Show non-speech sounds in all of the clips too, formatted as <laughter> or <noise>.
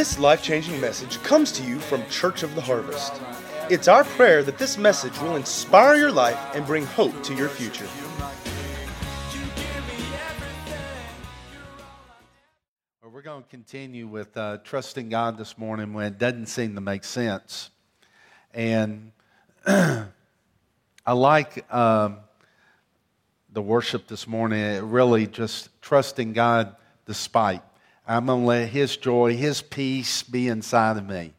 This life changing message comes to you from Church of the Harvest. It's our prayer that this message will inspire your life and bring hope to your future. Well, we're going to continue with uh, trusting God this morning when it doesn't seem to make sense. And <clears throat> I like um, the worship this morning. It really just trusting God despite. I'm going to let His joy, His peace be inside of me.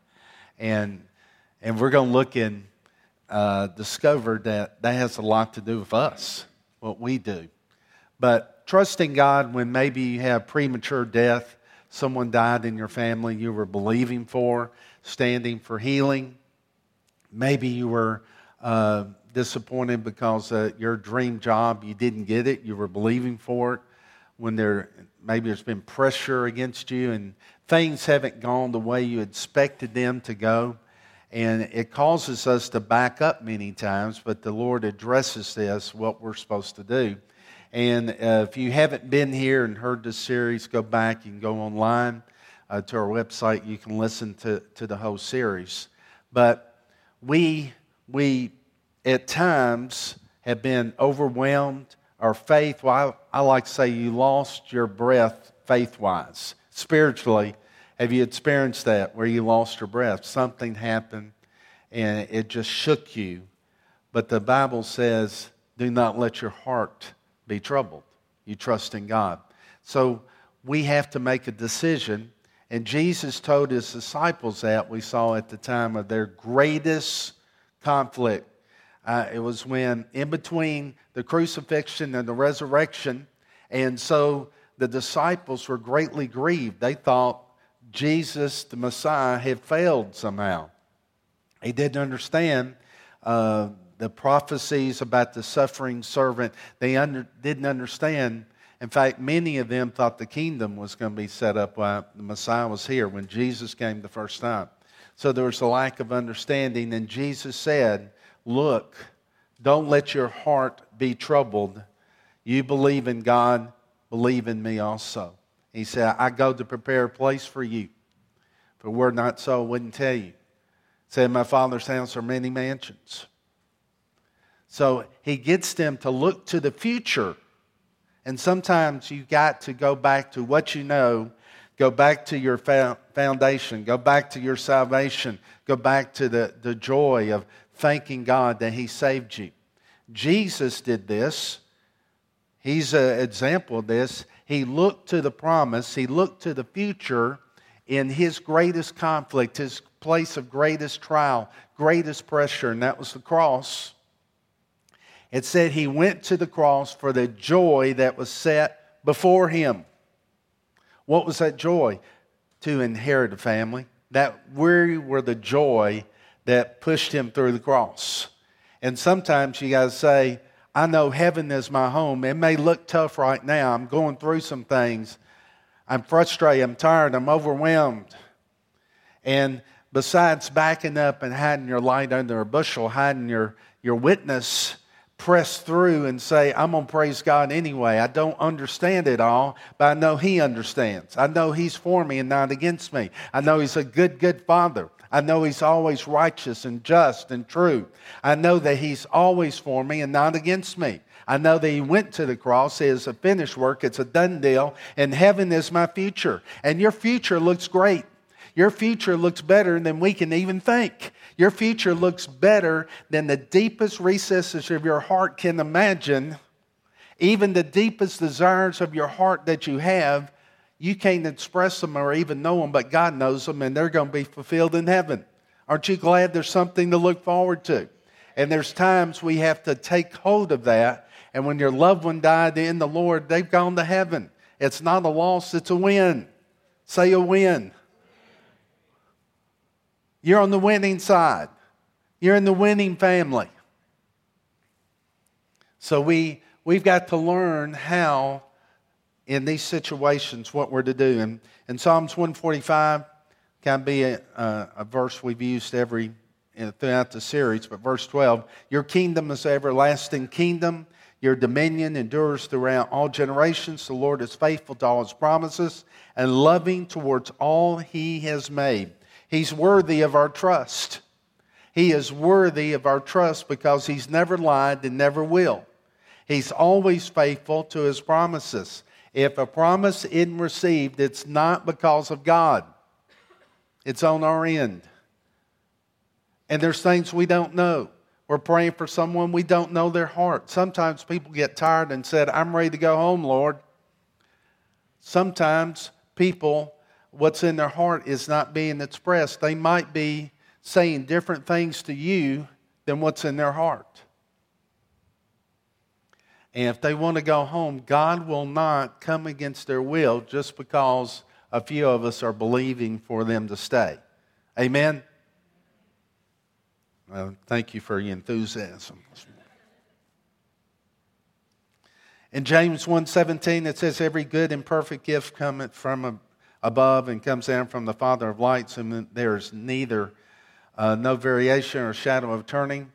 And, and we're going to look and uh, discover that that has a lot to do with us, what we do. But trusting God when maybe you have premature death, someone died in your family you were believing for, standing for healing. Maybe you were uh, disappointed because uh, your dream job, you didn't get it, you were believing for it. When there maybe there's been pressure against you and things haven't gone the way you expected them to go. And it causes us to back up many times, but the Lord addresses this, what we're supposed to do. And uh, if you haven't been here and heard this series, go back. You can go online uh, to our website. You can listen to, to the whole series. But we, we, at times, have been overwhelmed our faith, well, I, I like to say you lost your breath faith wise. Spiritually, have you experienced that where you lost your breath? Something happened and it just shook you. But the Bible says, do not let your heart be troubled. You trust in God. So we have to make a decision. And Jesus told his disciples that we saw at the time of their greatest conflict uh, it was when in between the crucifixion and the resurrection, and so the disciples were greatly grieved. They thought Jesus, the Messiah, had failed somehow. They didn't understand uh, the prophecies about the suffering servant. They under, didn't understand. In fact, many of them thought the kingdom was going to be set up while the Messiah was here when Jesus came the first time. So there was a lack of understanding, and Jesus said, Look, don't let your heart be troubled. You believe in God, believe in me also. He said, I go to prepare a place for you. If it were not so, I wouldn't tell you. He said, My father's house are many mansions. So he gets them to look to the future. And sometimes you got to go back to what you know, go back to your foundation, go back to your salvation, go back to the, the joy of thanking God that He saved you. Jesus did this. He's an example of this. He looked to the promise, he looked to the future in his greatest conflict, his place of greatest trial, greatest pressure, and that was the cross. It said he went to the cross for the joy that was set before him. What was that joy? To inherit a family. That we were the joy that pushed him through the cross. And sometimes you got to say, I know heaven is my home. It may look tough right now. I'm going through some things. I'm frustrated. I'm tired. I'm overwhelmed. And besides backing up and hiding your light under a bushel, hiding your, your witness, press through and say, I'm going to praise God anyway. I don't understand it all, but I know He understands. I know He's for me and not against me. I know He's a good, good Father. I know He's always righteous and just and true. I know that He's always for me and not against me. I know that He went to the cross. It's a finished work, it's a done deal, and heaven is my future. And your future looks great. Your future looks better than we can even think. Your future looks better than the deepest recesses of your heart can imagine. Even the deepest desires of your heart that you have you can't express them or even know them, but God knows them and they're going to be fulfilled in heaven. Aren't you glad there's something to look forward to? And there's times we have to take hold of that. And when your loved one died in the Lord, they've gone to heaven. It's not a loss, it's a win. Say a win. You're on the winning side, you're in the winning family. So we, we've got to learn how in these situations what we're to do. And in Psalms 145 can be a, a, verse we've used every throughout the series, but verse 12, your kingdom is everlasting kingdom. Your dominion endures throughout all generations. The Lord is faithful to all his promises and loving towards all he has made. He's worthy of our trust. He is worthy of our trust because he's never lied and never will. He's always faithful to his promises. If a promise isn't received, it's not because of God, it's on our end. And there's things we don't know. We're praying for someone we don't know their heart. Sometimes people get tired and said, I'm ready to go home, Lord. Sometimes people, what's in their heart is not being expressed. They might be saying different things to you than what's in their heart. And if they want to go home, God will not come against their will just because a few of us are believing for them to stay. Amen? Well, thank you for your enthusiasm. In James 1:17 it says every good and perfect gift cometh from above and comes down from the Father of lights and there's neither uh, no variation or shadow of turning.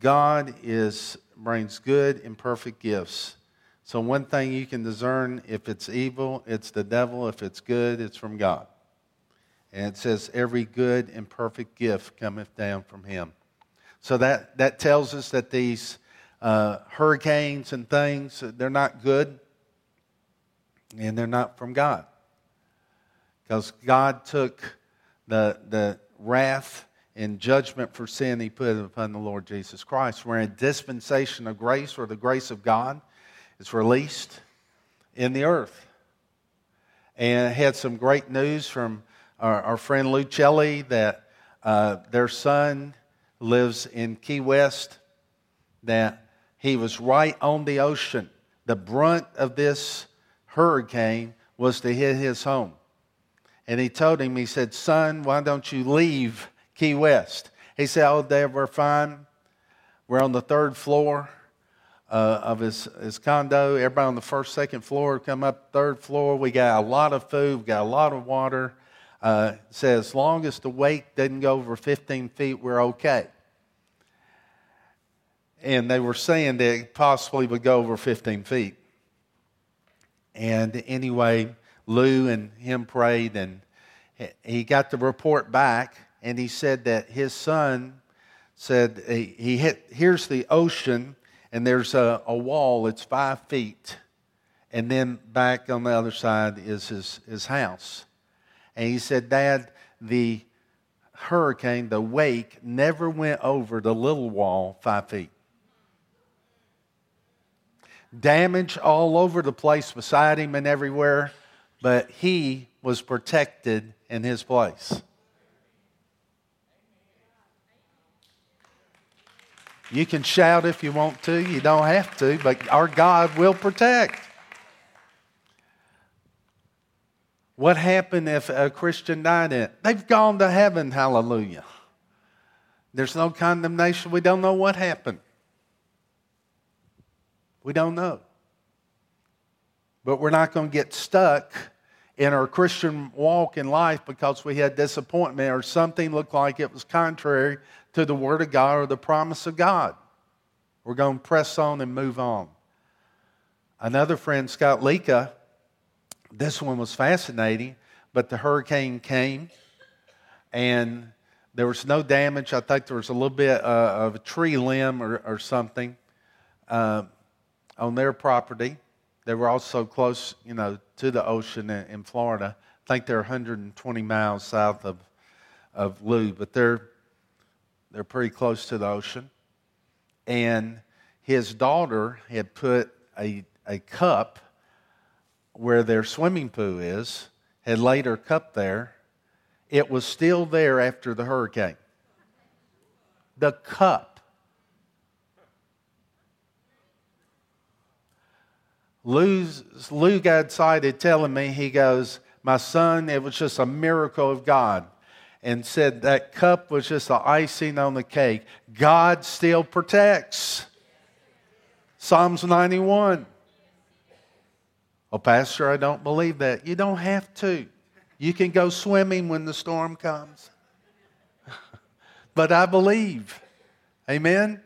God is brings good and perfect gifts. So, one thing you can discern if it's evil, it's the devil. If it's good, it's from God. And it says, Every good and perfect gift cometh down from him. So, that, that tells us that these uh, hurricanes and things, they're not good and they're not from God. Because God took the, the wrath in judgment for sin he put upon the Lord Jesus Christ. We're in a dispensation of grace where the grace of God is released in the earth. And I had some great news from our, our friend Lucelli that uh, their son lives in Key West, that he was right on the ocean. The brunt of this hurricane was to hit his home. And he told him, he said, Son, why don't you leave Key West. He said, Oh, Dad, we're fine. We're on the third floor uh, of his, his condo. Everybody on the first, second floor come up third floor. We got a lot of food, got a lot of water. Uh, said, as long as the wake doesn't go over 15 feet, we're okay. And they were saying that it possibly would go over 15 feet. And anyway, Lou and him prayed, and he got the report back and he said that his son said he hit here's the ocean and there's a, a wall it's five feet. And then back on the other side is his, his house. And he said dad the hurricane the wake never went over the little wall five feet. Damage all over the place beside him and everywhere but he was protected in his place You can shout if you want to, you don't have to, but our God will protect. What happened if a Christian died in it? They've gone to heaven, hallelujah. There's no condemnation. We don't know what happened. We don't know. But we're not going to get stuck in our Christian walk in life because we had disappointment or something looked like it was contrary to the Word of God or the promise of God. We're going to press on and move on. Another friend, Scott Leka, this one was fascinating, but the hurricane came and there was no damage. I think there was a little bit uh, of a tree limb or, or something uh, on their property. They were also close, you know, to the ocean in, Florida. I think they're 120 miles south of, of Lou, but they're they're pretty close to the ocean. And his daughter had put a, a cup where their swimming pool is, had laid her cup there. It was still there after the hurricane. The cup. Lou's, Lou got excited telling me, he goes, My son, it was just a miracle of God and said that cup was just the icing on the cake. God still protects. Psalms 91. Oh, Pastor, I don't believe that. You don't have to. You can go swimming when the storm comes. <laughs> but I believe. Amen?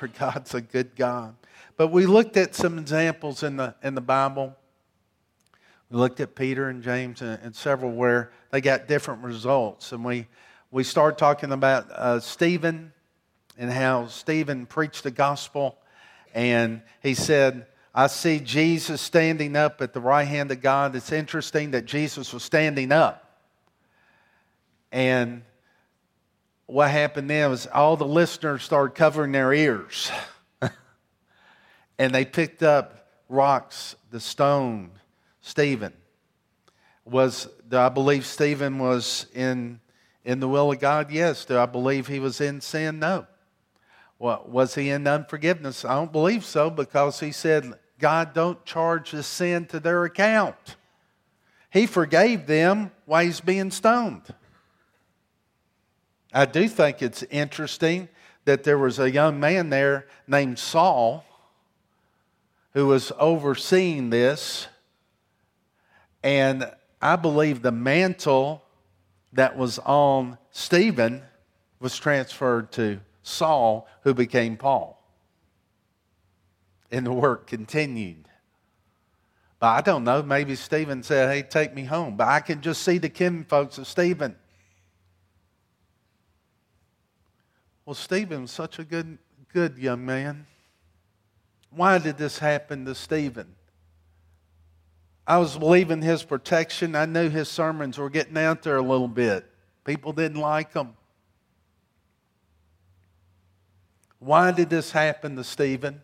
Our God's a good God. But we looked at some examples in the, in the Bible. We looked at Peter and James and, and several where they got different results. And we, we started talking about uh, Stephen and how Stephen preached the gospel. And he said, I see Jesus standing up at the right hand of God. It's interesting that Jesus was standing up. And what happened then was all the listeners started covering their ears. <laughs> and they picked up rocks, the stone, Stephen. Was do I believe Stephen was in in the will of God? Yes. Do I believe he was in sin? No. What was he in unforgiveness? I don't believe so because he said, God, don't charge the sin to their account. He forgave them while he's being stoned. I do think it's interesting that there was a young man there named Saul who was overseeing this. And I believe the mantle that was on Stephen was transferred to Saul, who became Paul. And the work continued. But I don't know, maybe Stephen said, Hey, take me home. But I can just see the kin folks of Stephen Well, Stephen was such a good, good young man. Why did this happen to Stephen? I was believing his protection. I knew his sermons were getting out there a little bit. People didn't like them. Why did this happen to Stephen?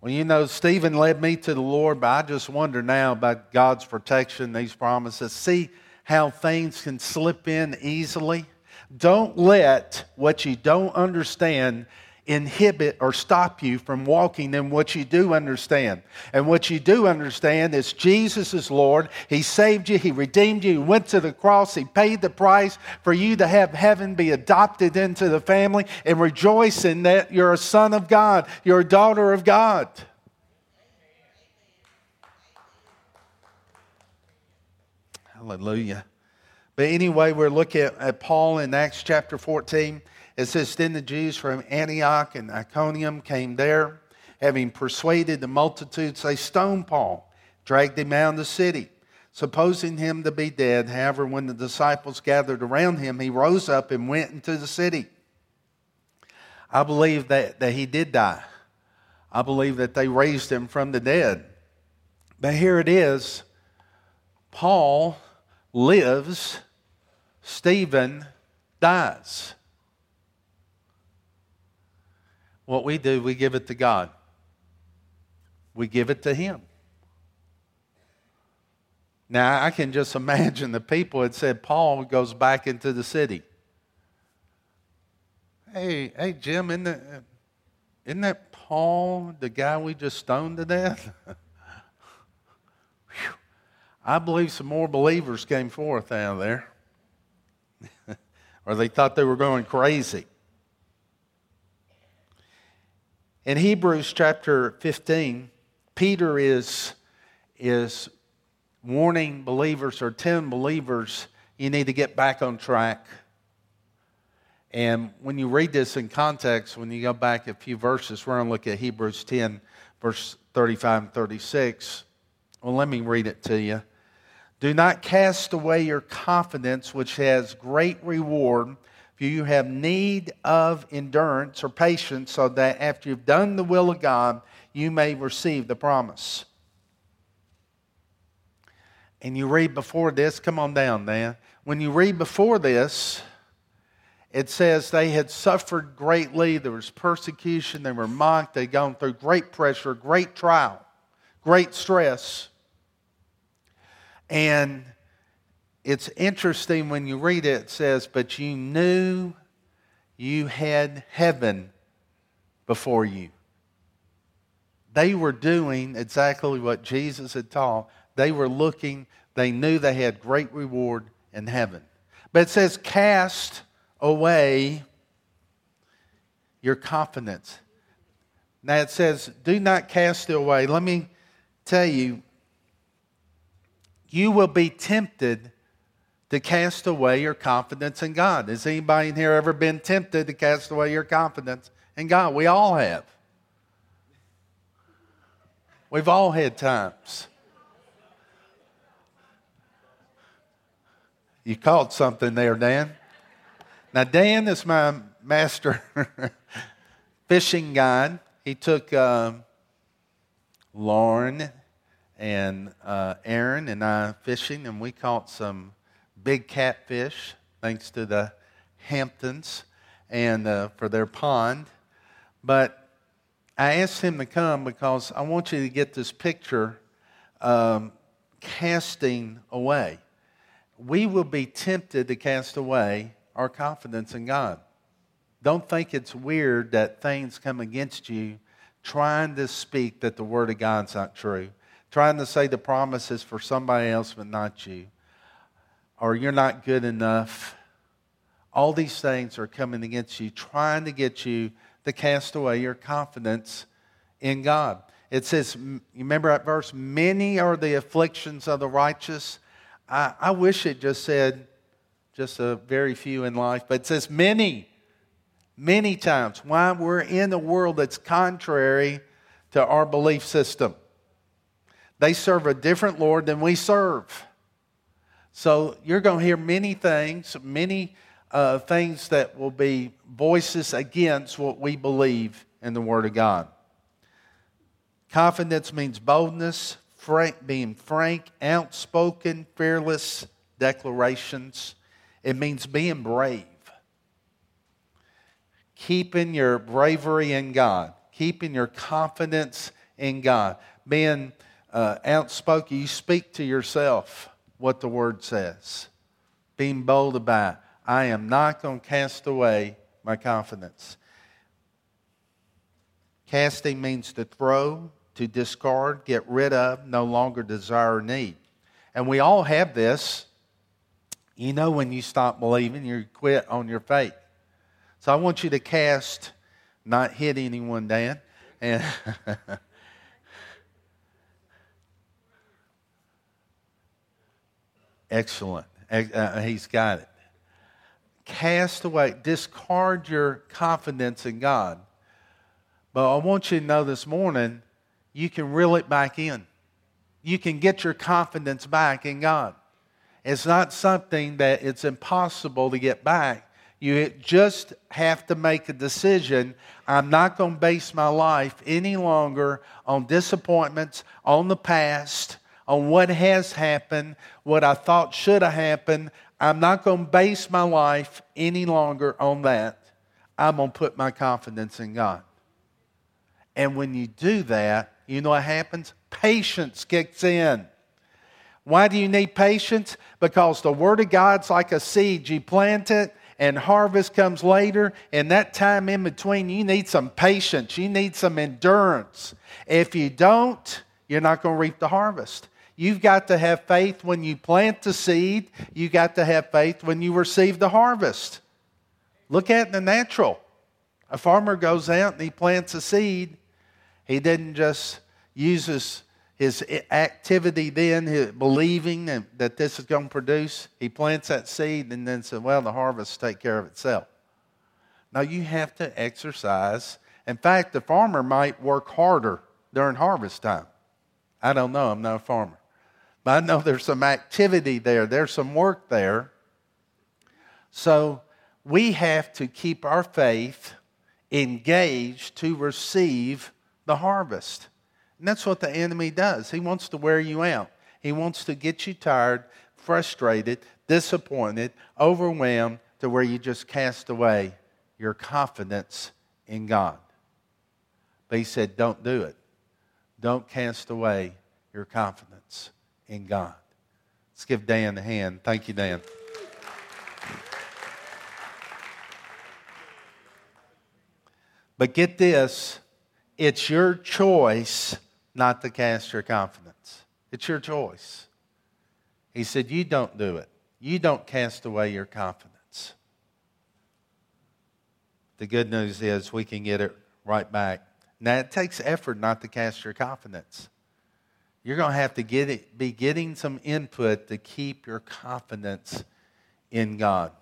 Well, you know, Stephen led me to the Lord, but I just wonder now about God's protection, these promises. See how things can slip in easily? Don't let what you don't understand inhibit or stop you from walking in what you do understand. And what you do understand is Jesus is Lord. He saved you, He redeemed you, He went to the cross, He paid the price for you to have heaven be adopted into the family and rejoice in that you're a son of God, you're a daughter of God. Hallelujah. But anyway, we're looking at, at Paul in Acts chapter 14. It says, Then the Jews from Antioch and Iconium came there, having persuaded the multitudes, they stoned Paul, dragged him out of the city, supposing him to be dead. However, when the disciples gathered around him, he rose up and went into the city. I believe that, that he did die. I believe that they raised him from the dead. But here it is Paul lives, Stephen dies. What we do, we give it to God. We give it to Him. Now, I can just <laughs> imagine the people had said, Paul goes back into the city. Hey, hey, Jim, isn't that, isn't that Paul, the guy we just stoned to death? <laughs> I believe some more believers came forth out of there. <laughs> or they thought they were going crazy. In Hebrews chapter 15, Peter is, is warning believers or 10 believers you need to get back on track. And when you read this in context, when you go back a few verses, we're going to look at Hebrews 10, verse 35 and 36. Well, let me read it to you. Do not cast away your confidence, which has great reward. For you have need of endurance or patience, so that after you've done the will of God, you may receive the promise. And you read before this, come on down, Dan. When you read before this, it says they had suffered greatly. There was persecution. They were mocked. They'd gone through great pressure, great trial, great stress. And it's interesting when you read it, it says, But you knew you had heaven before you. They were doing exactly what Jesus had taught. They were looking, they knew they had great reward in heaven. But it says, Cast away your confidence. Now it says, Do not cast it away. Let me tell you, you will be tempted to cast away your confidence in God. Has anybody in here ever been tempted to cast away your confidence in God. We all have. We've all had times. You caught something there, Dan. Now, Dan is my master <laughs> fishing guide. He took um, Lauren and uh, Aaron and I fishing, and we caught some big catfish thanks to the Hamptons and uh, for their pond. But I asked him to come because I want you to get this picture um, casting away. We will be tempted to cast away our confidence in God. Don't think it's weird that things come against you trying to speak that the Word of God's not true, trying to say the promises for somebody else but not you, or you're not good enough. All these things are coming against you, trying to get you to cast away your confidence in God. It says, you remember that verse? Many are the afflictions of the righteous. I, I wish it just said just a very few in life, but it says many, many times. Why? We're in a world that's contrary to our belief system. They serve a different Lord than we serve. So you're going to hear many things, many uh, things that will be voices against what we believe in the Word of God. Confidence means boldness, frank, being frank, outspoken, fearless declarations. It means being brave. Keeping your bravery in God, keeping your confidence in God, being uh, outspoken. You speak to yourself what the Word says, being bold about I am not going to cast away my confidence. Casting means to throw, to discard, get rid of, no longer desire or need. And we all have this. You know when you stop believing, you quit on your faith. So I want you to cast, not hit anyone, Dan. And <laughs> excellent. Uh, he's got it cast away, discard your confidence in God. But I want you to know this morning, you can reel it back in. You can get your confidence back in God. It's not something that it's impossible to get back. You just have to make a decision. I'm not going to base my life any longer on disappointments, on the past, on what has happened, what I thought should have happened. I'm not going to base my life any longer on that. I'm going to put my confidence in God. And when you do that, you know what happens? Patience kicks in. Why do you need patience? Because the Word of God's like a seed. You plant it, and harvest comes later. And that time in between, you need some patience. You need some endurance. If you don't, you're not going to reap the harvest. You've got to have faith when you plant the seed. You got to have faith when you receive the harvest. Look at the natural. A farmer goes out and he plants a seed. He didn't just use his, his activity then, his believing that this is going to produce. He plants that seed and then said, well, the harvest take care of itself. Now you have to exercise. In fact, the farmer might work harder during harvest time. I don't know. I'm not a farmer. But I know there's some activity there, there's some work there. So we have to keep our faith engaged to receive the harvest. And that's what the enemy does. He wants to wear you out, he wants to get you tired, frustrated, disappointed, overwhelmed to where you just cast away your confidence in God. But he said, don't do it. Don't cast away your confidence in God. Let's give Dan a hand. Thank you, Dan. But get this it's your choice not to cast your confidence. It's your choice. He said, You don't do it. You don't cast away your confidence. The good news is we can get it right back. Now, it takes effort not to cast your confidence. You're going to have to get it, be getting some input to keep your confidence in God.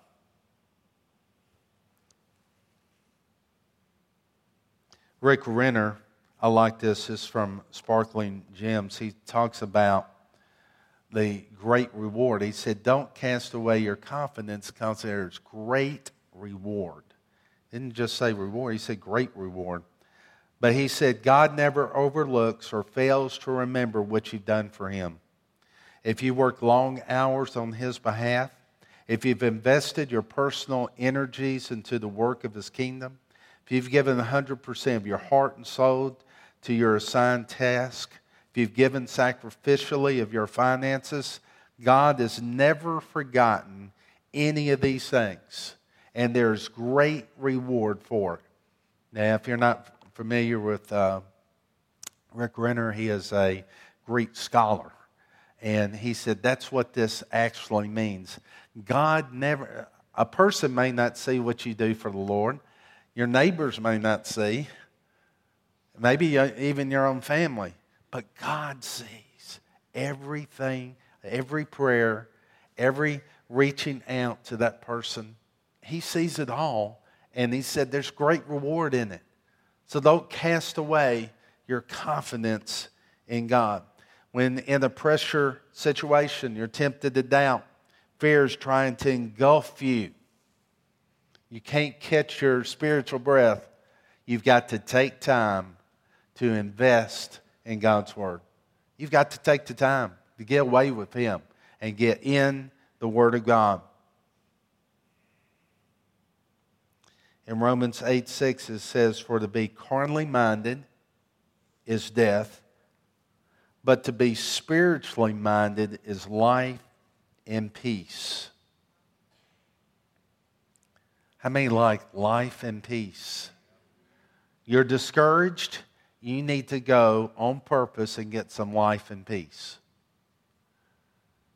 Rick Renner, I like this, is from Sparkling Gems. He talks about the great reward. He said, Don't cast away your confidence because there's great reward. Didn't just say reward, he said great reward. But he said, God never overlooks or fails to remember what you've done for him. If you work long hours on his behalf, if you've invested your personal energies into the work of his kingdom, if you've given 100% of your heart and soul to your assigned task, if you've given sacrificially of your finances, God has never forgotten any of these things. And there's great reward for it. Now, if you're not familiar with uh, Rick Renner, he is a Greek scholar. And he said that's what this actually means. God never, a person may not see what you do for the Lord, your neighbors may not see, maybe even your own family. But God sees everything, every prayer, every reaching out to that person. He sees it all. And He said there's great reward in it. So don't cast away your confidence in God. When in a pressure situation, you're tempted to doubt, fear is trying to engulf you. You can't catch your spiritual breath. You've got to take time to invest in God's Word. You've got to take the time to get away with Him and get in the Word of God. In Romans 8 6, it says, For to be carnally minded is death, but to be spiritually minded is life and peace. How many like life and peace? You're discouraged? you need to go on purpose and get some life and peace.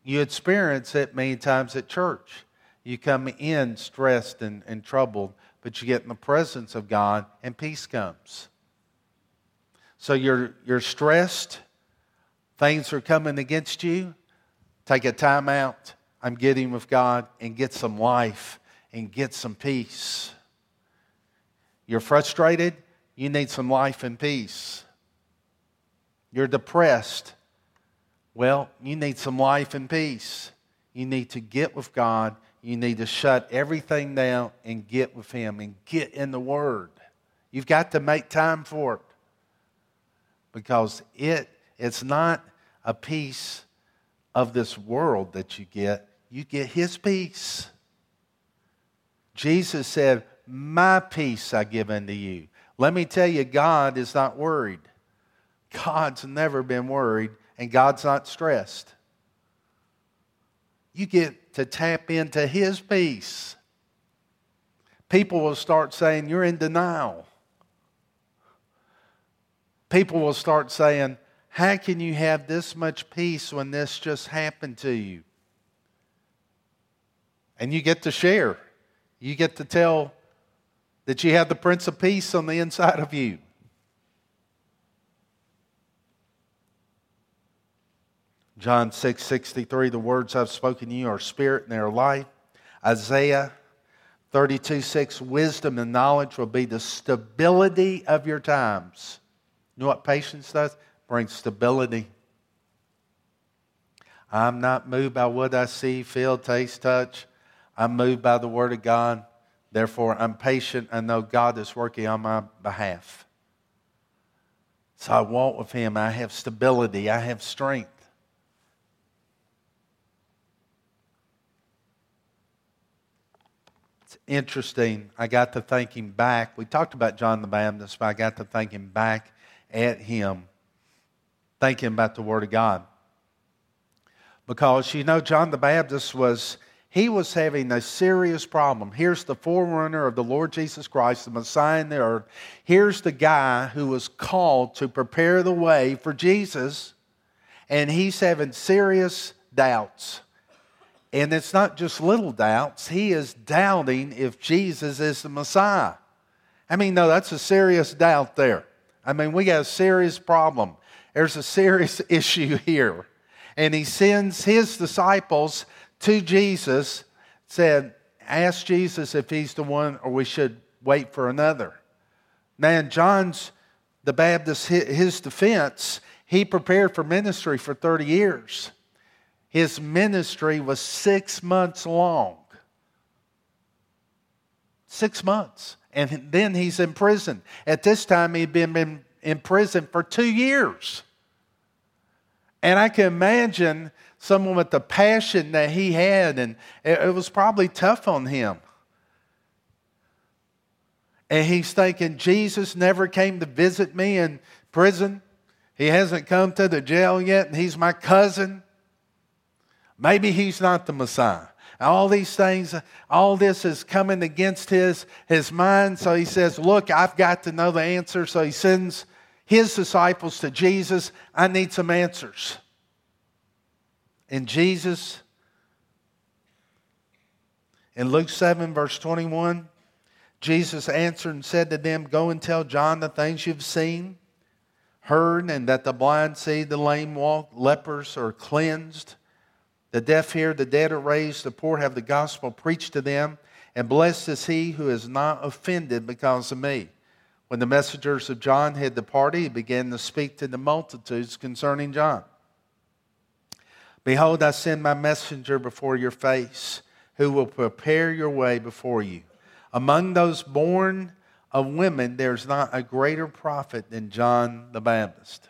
You experience it many times at church. You come in stressed and, and troubled, but you get in the presence of God and peace comes. So you're, you're stressed, things are coming against you. Take a time out. I'm getting with God and get some life and get some peace. You're frustrated, you need some life and peace. You're depressed. Well, you need some life and peace. You need to get with God. You need to shut everything down and get with Him and get in the Word. You've got to make time for it because it, it's not a piece of this world that you get, you get His peace. Jesus said, My peace I give unto you. Let me tell you, God is not worried. God's never been worried, and God's not stressed. You get to tap into His peace. People will start saying, You're in denial. People will start saying, How can you have this much peace when this just happened to you? And you get to share. You get to tell that you have the Prince of Peace on the inside of you. John 6 63, the words I've spoken to you are spirit and they are life. Isaiah 32 6, wisdom and knowledge will be the stability of your times. You know what patience does? Brings stability. I'm not moved by what I see, feel, taste, touch. I'm moved by the Word of God. Therefore, I'm patient. I know God is working on my behalf. So I walk with Him. I have stability. I have strength. It's interesting. I got to thinking back. We talked about John the Baptist, but I got to thinking back at him, thinking about the Word of God. Because, you know, John the Baptist was he was having a serious problem. Here's the forerunner of the Lord Jesus Christ, the Messiah in the earth. Here's the guy who was called to prepare the way for Jesus, and he's having serious doubts. And it's not just little doubts, he is doubting if Jesus is the Messiah. I mean, no, that's a serious doubt there. I mean, we got a serious problem. There's a serious <laughs> issue here. And he sends his disciples to Jesus said, Ask Jesus if he's the one or we should wait for another. Man, John's the Baptist, his defense, he prepared for ministry for 30 years. His ministry was six months long. Six months. And then he's in prison. At this time, he'd been in, in prison for two years. And I can imagine someone with the passion that he had, and it, it was probably tough on him. And he's thinking, Jesus never came to visit me in prison. He hasn't come to the jail yet, and he's my cousin. Maybe he's not the Messiah. All these things, all this is coming against his, his mind. So he says, Look, I've got to know the answer. So he sends his disciples to Jesus. I need some answers. And Jesus, in Luke 7, verse 21, Jesus answered and said to them, Go and tell John the things you've seen, heard, and that the blind see, the lame walk, lepers are cleansed, the deaf hear, the dead are raised, the poor have the gospel preached to them, and blessed is he who is not offended because of me. When the messengers of John had departed, he began to speak to the multitudes concerning John. Behold, I send my messenger before your face, who will prepare your way before you. Among those born of women, there's not a greater prophet than John the Baptist.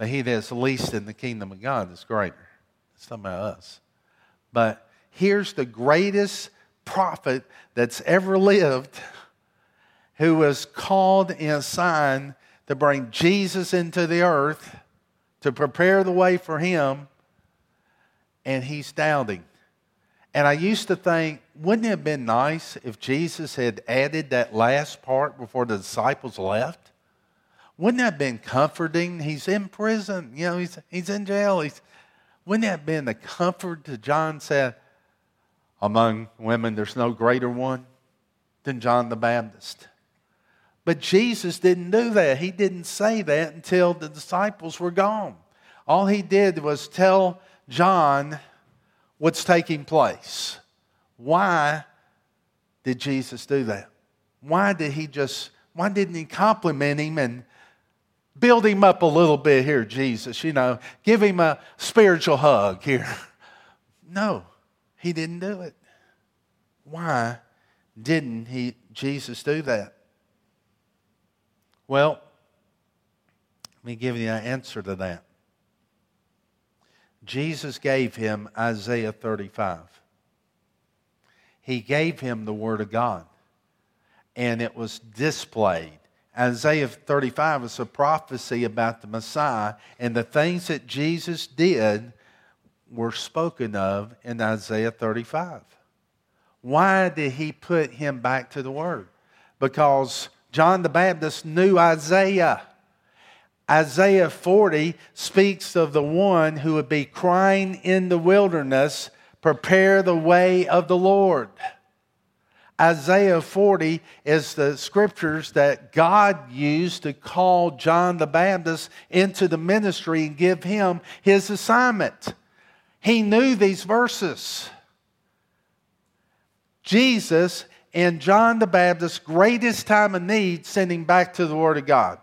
But he that is least in the kingdom of God is greater. It's talking about us. But here's the greatest prophet that's ever lived who was called in a sign to bring Jesus into the earth, to prepare the way for him, and he's doubting. And I used to think, wouldn't it have been nice if Jesus had added that last part before the disciples left? Wouldn't that have been comforting? He's in prison, you know, he's, he's in jail. He's, wouldn't that have been the comfort to John said, among women, there's no greater one than John the Baptist. But Jesus didn't do that. He didn't say that until the disciples were gone. All he did was tell John what's taking place. Why did Jesus do that? Why did he just, why didn't he compliment him and build him up a little bit here, Jesus? You know, give him a spiritual hug here. <laughs> No, he didn't do it. Why didn't he, Jesus do that? Well, let me give you an answer to that. Jesus gave him Isaiah 35. He gave him the Word of God, and it was displayed. Isaiah 35 is a prophecy about the Messiah, and the things that Jesus did were spoken of in Isaiah 35. Why did he put him back to the Word? Because John the Baptist knew Isaiah. Isaiah 40 speaks of the one who would be crying in the wilderness, prepare the way of the Lord. Isaiah 40 is the scriptures that God used to call John the Baptist into the ministry and give him his assignment. He knew these verses. Jesus in John the Baptist's greatest time of need sent him back to the Word of God.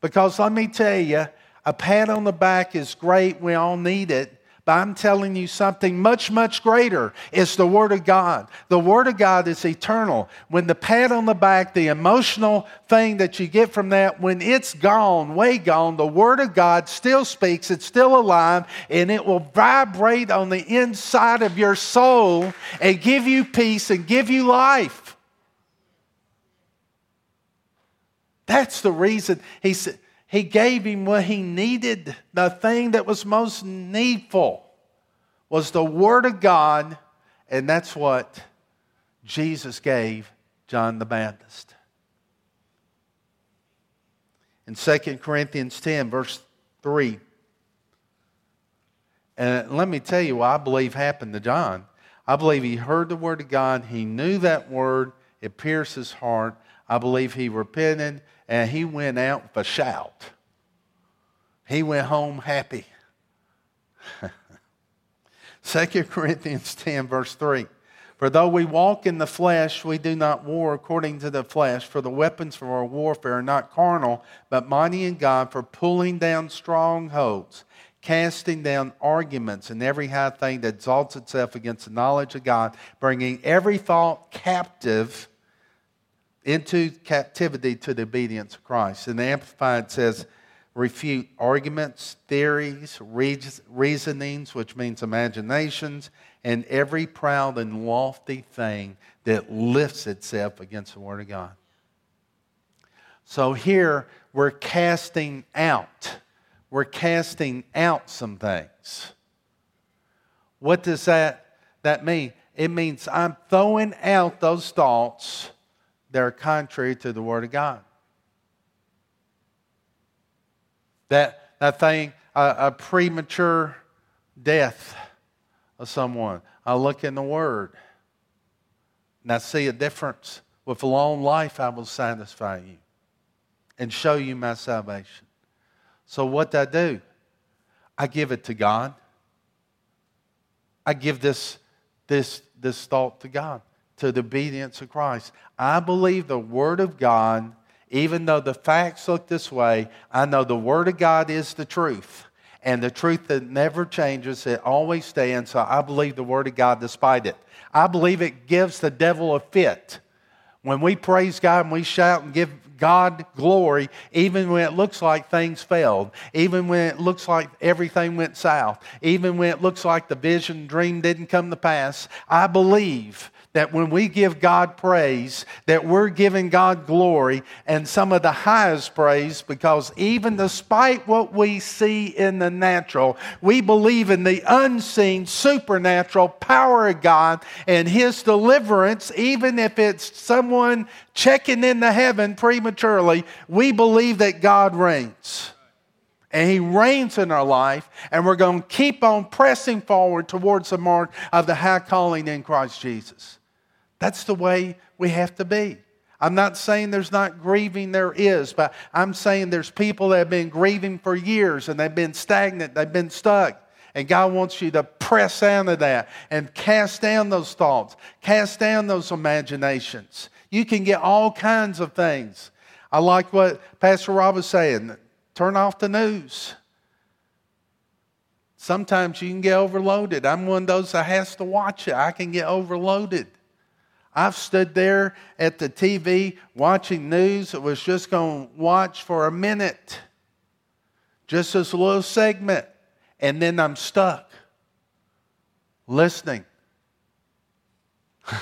Because let me tell you, a pat on the back is great. We all need it. But I'm telling you something much, much greater. It's the Word of God. The Word of God is eternal. When the pat on the back, the emotional thing that you get from that, when it's gone, way gone, the Word of God still speaks. It's still alive, and it will vibrate on the inside of your soul and give you peace and give you life. That's the reason he said, he gave him what he needed. The thing that was most needful was the Word of God, and that's what Jesus gave John the Baptist. In 2 Corinthians 10, verse 3, and let me tell you what I believe happened to John. I believe he heard the Word of God, he knew that Word, it pierced his heart. I believe he repented and he went out with a shout. He went home happy. <laughs> 2 Corinthians 10, verse 3. For though we walk in the flesh, we do not war according to the flesh. For the weapons of our warfare are not carnal, but mighty in God for pulling down strongholds, casting down arguments and every high thing that exalts itself against the knowledge of God, bringing every thought captive into captivity to the obedience of Christ. And the Amplified says, refute arguments, theories, reasonings, which means imaginations, and every proud and lofty thing that lifts itself against the Word of God. So here we're casting out. We're casting out some things. What does that, that mean? It means I'm throwing out those thoughts that are contrary to the Word of God. That, that thing, a, a premature death of someone. I look in the Word and I see a difference. With a long life, I will satisfy you and show you my salvation. So, what do I do? I give it to God. I give this, this, this thought to God, to the obedience of Christ. I believe the Word of God even though the facts look this way, I know the Word of God is the truth. And the truth that never changes, it always stands. So I believe the Word of God despite it. I believe it gives the devil a fit. When we praise God and we shout and give God glory, even when it looks like things failed, even when it looks like everything went south, even when it looks like the vision dream didn't come to pass, I believe that when we give God praise, that we're giving God glory and some of the highest praise because even despite what we see in the natural, we believe in the unseen supernatural power of God and His deliverance, even if it's someone checking into heaven prematurely, we believe that God reigns and He reigns in our life, and we're going to keep on pressing forward towards the mark of the high calling in Christ Jesus. That's the way we have to be. I'm not saying there's not grieving, there is, but I'm saying there's people that have been grieving for years and they've been stagnant, they've been stuck. And God wants you to press out of that and cast down those thoughts, cast down those imaginations. You can get all kinds of things. I like what Pastor Rob was saying turn off the news. Sometimes you can get overloaded. I'm one of those that has to watch it. I can get overloaded. I've stood there at the TV watching news that was just going to watch for a minute, just this little segment, and then I'm stuck listening. <laughs>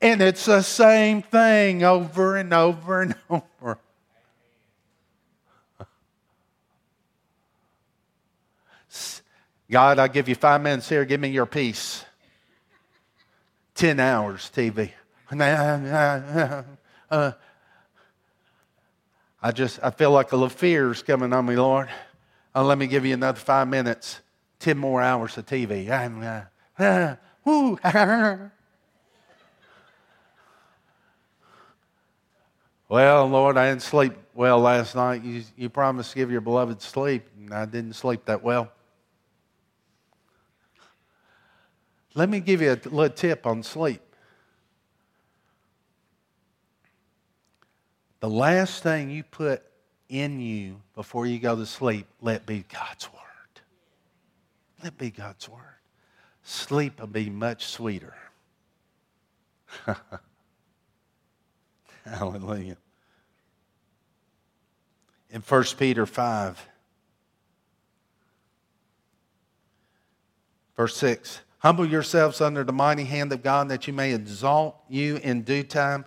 and it's the same thing over and over and <laughs> over. God, I give you five minutes here. Give me your peace. 10 hours TV. <laughs> Uh, I just, I feel like a little fear is coming on me, Lord. Uh, let me give you another five minutes, 10 more hours of TV. Uh, <laughs> well, Lord, I didn't sleep well last night. You, you promised to give your beloved sleep, and I didn't sleep that well. Let me give you a little tip on sleep. The last thing you put in you before you go to sleep, let be God's Word. Let be God's Word. Sleep will be much sweeter. <laughs> Hallelujah. In 1 Peter 5, verse 6 Humble yourselves under the mighty hand of God that you may exalt you in due time,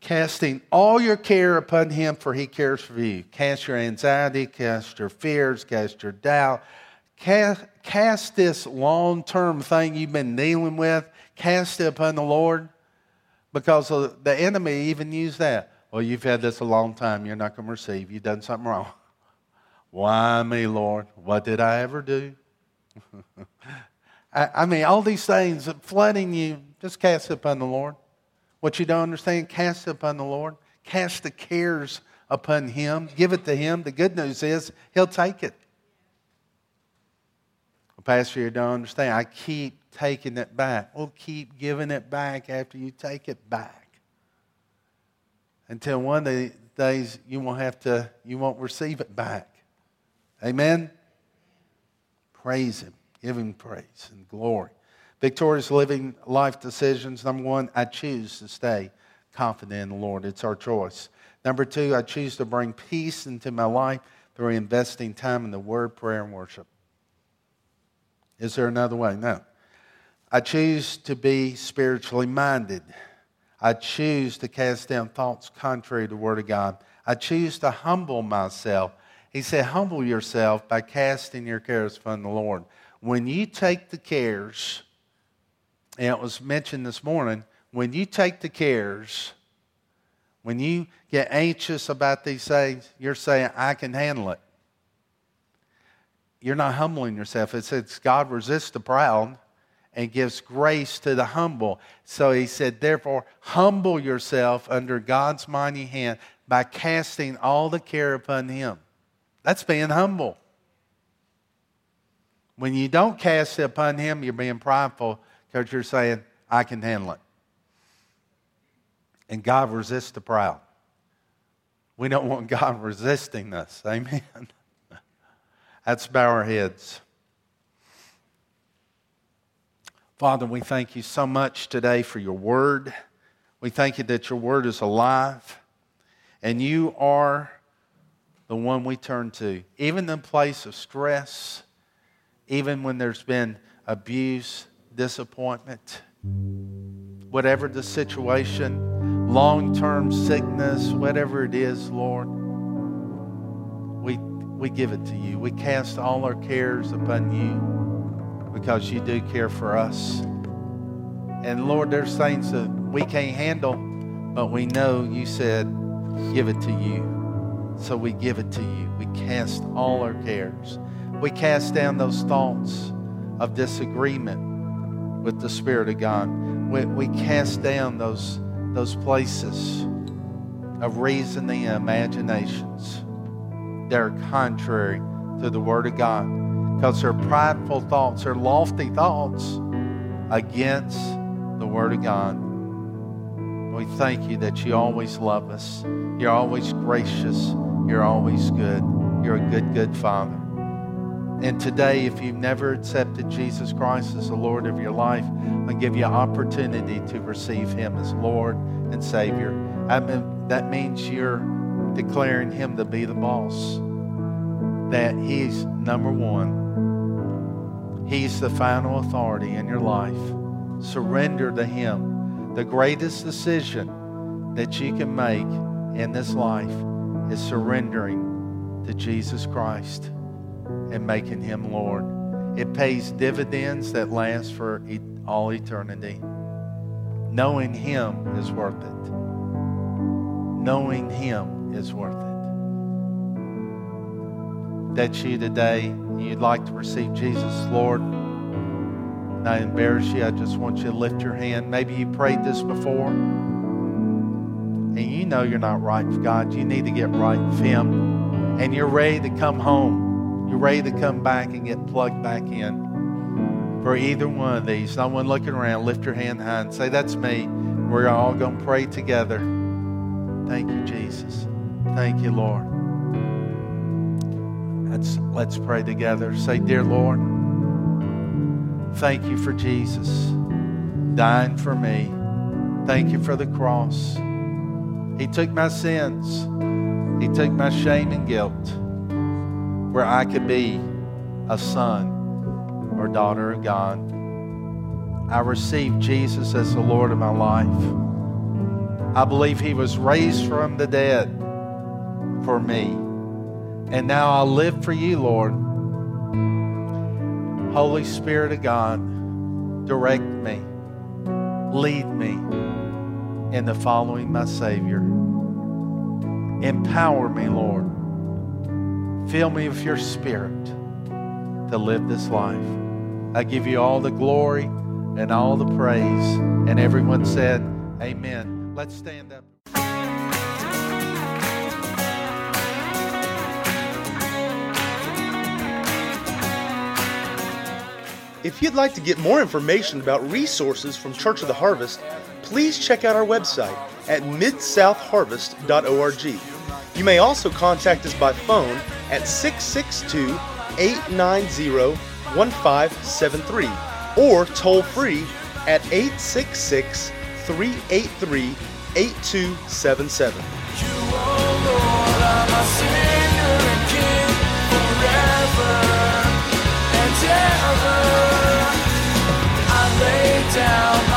casting all your care upon him, for he cares for you. Cast your anxiety, cast your fears, cast your doubt. Cast, cast this long term thing you've been dealing with, cast it upon the Lord, because the enemy even used that. Well, you've had this a long time. You're not going to receive. You've done something wrong. <laughs> Why me, Lord? What did I ever do? <laughs> I, I mean, all these things flooding you, just cast it upon the Lord. What you don't understand, cast it upon the Lord. Cast the cares upon Him. Give it to Him. The good news is He'll take it. Well, Pastor, you don't understand. I keep taking it back. We'll keep giving it back after you take it back. Until one the days you won't have to, you won't receive it back. Amen? Praise Him. Give Him praise and glory. Victorious living life decisions. Number one, I choose to stay confident in the Lord. It's our choice. Number two, I choose to bring peace into my life through investing time in the Word, prayer, and worship. Is there another way? No. I choose to be spiritually minded. I choose to cast down thoughts contrary to the Word of God. I choose to humble myself. He said, Humble yourself by casting your cares upon the Lord. When you take the cares, and it was mentioned this morning, when you take the cares, when you get anxious about these things, you're saying, I can handle it. You're not humbling yourself. It says God resists the proud and gives grace to the humble. So he said, therefore, humble yourself under God's mighty hand by casting all the care upon him. That's being humble. When you don't cast it upon him, you're being prideful because you're saying, I can handle it. And God resists the proud. We don't want God <laughs> resisting us. Amen. <laughs> Let's bow our heads. Father, we thank you so much today for your word. We thank you that your word is alive and you are the one we turn to. Even in place of stress, even when there's been abuse, disappointment, whatever the situation, long term sickness, whatever it is, Lord, we, we give it to you. We cast all our cares upon you because you do care for us. And Lord, there's things that we can't handle, but we know you said, give it to you. So we give it to you. We cast all our cares. We cast down those thoughts of disagreement with the Spirit of God. We, we cast down those, those places of reasoning and imaginations that are contrary to the Word of God because they're prideful thoughts, they're lofty thoughts against the Word of God. We thank you that you always love us. You're always gracious. You're always good. You're a good, good Father. And today, if you've never accepted Jesus Christ as the Lord of your life, I give you an opportunity to receive Him as Lord and Savior. I mean, that means you're declaring Him to be the boss, that He's number one He's the final authority in your life. Surrender to Him. The greatest decision that you can make in this life is surrendering to Jesus Christ and making Him Lord. It pays dividends that last for all eternity. Knowing Him is worth it. Knowing Him is worth it. That's you today you'd like to receive Jesus, Lord, I embarrass you. I just want you to lift your hand. Maybe you prayed this before and you know you're not right with God. You need to get right with Him. And you're ready to come home. You're ready to come back and get plugged back in. For either one of these, someone looking around, lift your hand high and say, That's me. We're all going to pray together. Thank you, Jesus. Thank you, Lord. Let's, let's pray together. Say, Dear Lord, thank you for Jesus dying for me. Thank you for the cross. He took my sins, He took my shame and guilt where I could be a son or daughter of God. I received Jesus as the Lord of my life. I believe He was raised from the dead for me. And now I'll live for you, Lord. Holy Spirit of God, direct me, lead me in the following my Savior. Empower me, Lord. Fill me with your spirit to live this life. I give you all the glory and all the praise. And everyone said, Amen. Let's stand up. If you'd like to get more information about resources from Church of the Harvest, please check out our website at midsouthharvest.org. You may also contact us by phone at 662 890 1573 or toll free at 866 383 8277. down